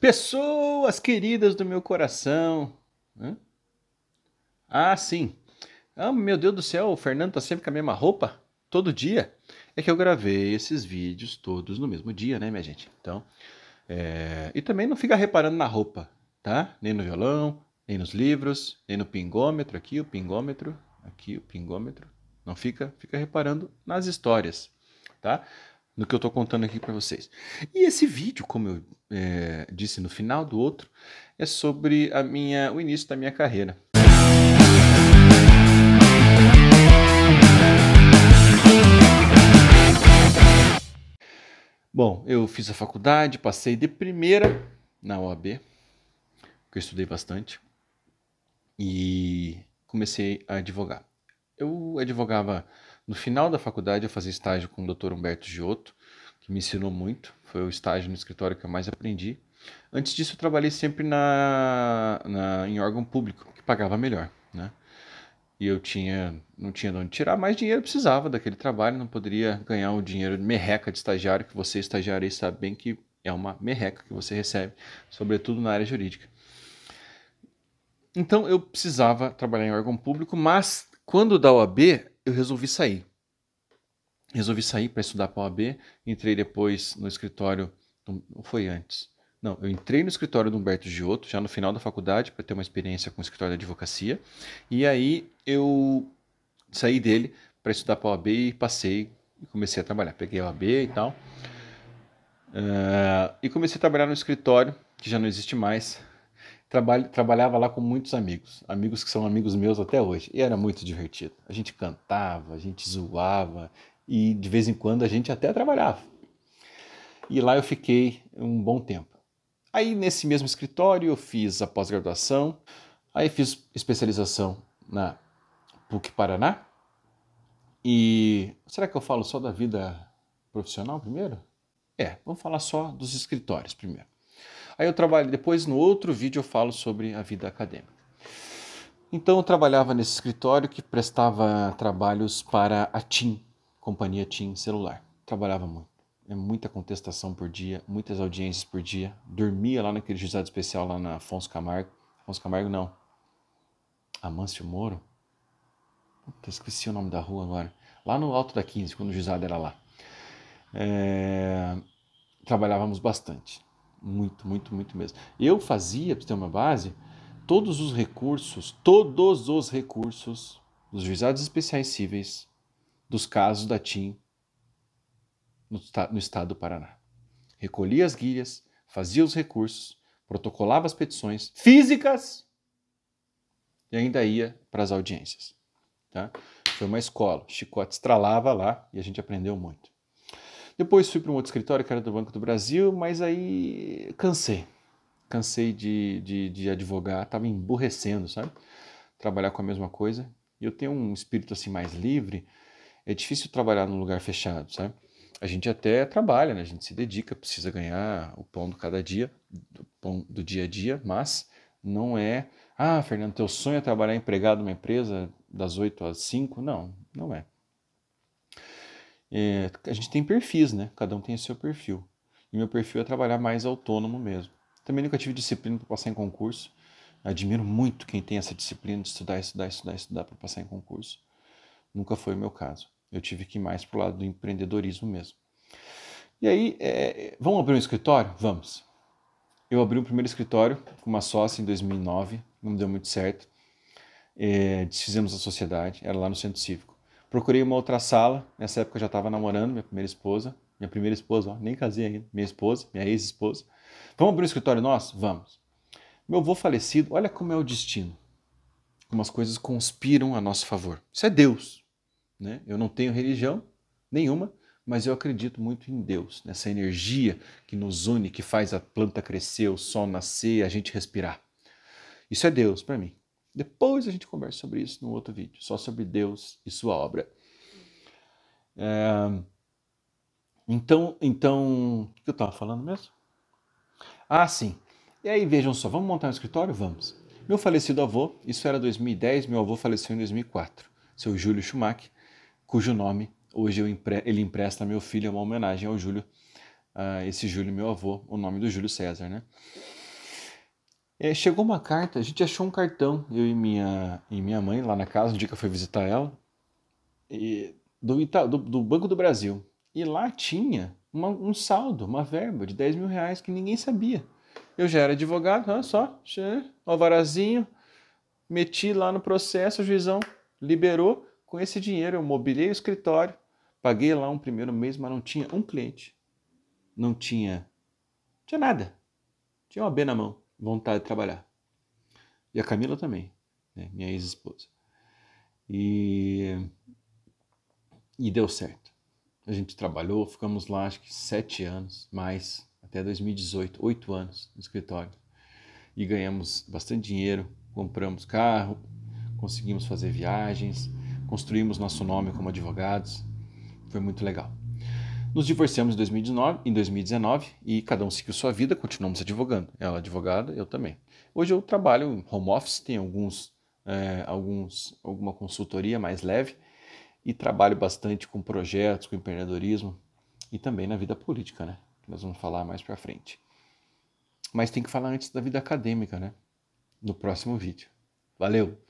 Pessoas queridas do meu coração. Hã? Ah, sim. Ah, meu Deus do céu, o Fernando tá sempre com a mesma roupa? Todo dia? É que eu gravei esses vídeos todos no mesmo dia, né, minha gente? Então, é... e também não fica reparando na roupa, tá? Nem no violão, nem nos livros, nem no pingômetro aqui, o pingômetro, aqui o pingômetro. Não fica, fica reparando nas histórias, tá? No que eu estou contando aqui para vocês. E esse vídeo, como eu é, disse no final do outro, é sobre a minha, o início da minha carreira. Bom, eu fiz a faculdade, passei de primeira na OAB, que eu estudei bastante, e comecei a advogar. Eu advogava no final da faculdade, eu fazia estágio com o Dr. Humberto Giotto, que me ensinou muito, foi o estágio no escritório que eu mais aprendi. Antes disso, eu trabalhei sempre na, na em órgão público, que pagava melhor, né? e eu tinha não tinha de onde tirar mais dinheiro, precisava daquele trabalho, não poderia ganhar o dinheiro de merreca de estagiário, que você estagiário aí sabe bem que é uma merreca que você recebe, sobretudo na área jurídica. Então eu precisava trabalhar em órgão público, mas quando da OAB eu resolvi sair. Resolvi sair para estudar para a OAB, entrei depois no escritório, não foi antes, não, eu entrei no escritório do Humberto Giotto, já no final da faculdade, para ter uma experiência com o escritório de advocacia. E aí eu saí dele para estudar para a OAB e passei e comecei a trabalhar. Peguei a OAB e tal. Uh, e comecei a trabalhar no escritório, que já não existe mais. Trabalho, trabalhava lá com muitos amigos, amigos que são amigos meus até hoje. E era muito divertido. A gente cantava, a gente zoava e de vez em quando a gente até trabalhava. E lá eu fiquei um bom tempo. Aí nesse mesmo escritório eu fiz a pós-graduação, aí fiz especialização na PUC Paraná. E será que eu falo só da vida profissional primeiro? É, vamos falar só dos escritórios primeiro. Aí eu trabalho, depois no outro vídeo eu falo sobre a vida acadêmica. Então eu trabalhava nesse escritório que prestava trabalhos para a TIM, companhia TIM celular. Trabalhava muito é muita contestação por dia, muitas audiências por dia. Dormia lá naquele juizado especial lá na Afonso Camargo. Afonso Camargo não. Amâncio Moro? Puta, esqueci o nome da rua agora. Lá no Alto da 15, quando o juizado era lá. É... Trabalhávamos bastante. Muito, muito, muito mesmo. Eu fazia, para ter uma base, todos os recursos, todos os recursos dos juizados especiais cíveis, dos casos da TIM, no, no estado do Paraná. Recolhia as guias, fazia os recursos, protocolava as petições físicas e ainda ia para as audiências. Tá? Foi uma escola, chicote estralava lá e a gente aprendeu muito. Depois fui para um outro escritório que era do Banco do Brasil, mas aí cansei. Cansei de, de, de advogar, estava emburrecendo, sabe? Trabalhar com a mesma coisa. E eu tenho um espírito assim mais livre. É difícil trabalhar num lugar fechado, sabe? a gente até trabalha, né? a gente se dedica, precisa ganhar o pão do cada dia, do pão do dia a dia, mas não é, ah, Fernando, teu sonho é trabalhar empregado numa empresa das 8 às 5? Não, não é. é. A gente tem perfis, né? Cada um tem o seu perfil. E meu perfil é trabalhar mais autônomo mesmo. Também nunca tive disciplina para passar em concurso. Admiro muito quem tem essa disciplina de estudar, estudar, estudar, estudar para passar em concurso. Nunca foi o meu caso. Eu tive que ir mais para o lado do empreendedorismo mesmo. E aí, é, vamos abrir um escritório? Vamos. Eu abri o primeiro escritório com uma sócia em 2009, não deu muito certo. É, desfizemos a sociedade, era lá no centro cívico. Procurei uma outra sala, nessa época eu já estava namorando minha primeira esposa, minha primeira esposa, ó, nem casei ainda, minha esposa, minha ex-esposa. Vamos abrir um escritório nosso? Vamos. Meu avô falecido, olha como é o destino. Como as coisas conspiram a nosso favor. Isso é Deus. Né? Eu não tenho religião nenhuma, mas eu acredito muito em Deus, nessa energia que nos une, que faz a planta crescer, o sol nascer, a gente respirar. Isso é Deus para mim. Depois a gente conversa sobre isso no outro vídeo, só sobre Deus e sua obra. É... Então, então, o que eu estava falando mesmo? Ah, sim. E aí, vejam só, vamos montar um escritório? Vamos. Meu falecido avô, isso era 2010, meu avô faleceu em 2004, seu Júlio Schumacher, cujo nome hoje empre ele empresta a meu filho, é uma homenagem ao Júlio, uh, esse Júlio, meu avô, o nome do Júlio César, né? É, chegou uma carta, a gente achou um cartão, eu e minha, e minha mãe, lá na casa, no dia que eu fui visitar ela, e, do, Ita, do, do, Banco do Brasil. E lá tinha uma, um saldo, uma verba de 10 mil reais que ninguém sabia. Eu já era advogado, olha só, alvarazinho, meti lá no processo, o juizão liberou. Com esse dinheiro eu mobilei o escritório, paguei lá um primeiro mês, mas não tinha um cliente. Não tinha, tinha nada. Tinha uma B na mão vontade de trabalhar. E a Camila também, né? minha ex-esposa. E, e deu certo. A gente trabalhou, ficamos lá acho que sete anos, mais, até 2018, oito anos no escritório. E ganhamos bastante dinheiro, compramos carro, conseguimos fazer viagens, construímos nosso nome como advogados. Foi muito legal. Nos divorciamos em 2019, em 2019 e cada um seguiu sua vida, continuamos advogando. Ela é advogada, eu também. Hoje eu trabalho em home office, tenho alguns, é, alguns, alguma consultoria mais leve e trabalho bastante com projetos, com empreendedorismo e também na vida política, né? Nós vamos falar mais para frente. Mas tem que falar antes da vida acadêmica, né? No próximo vídeo. Valeu!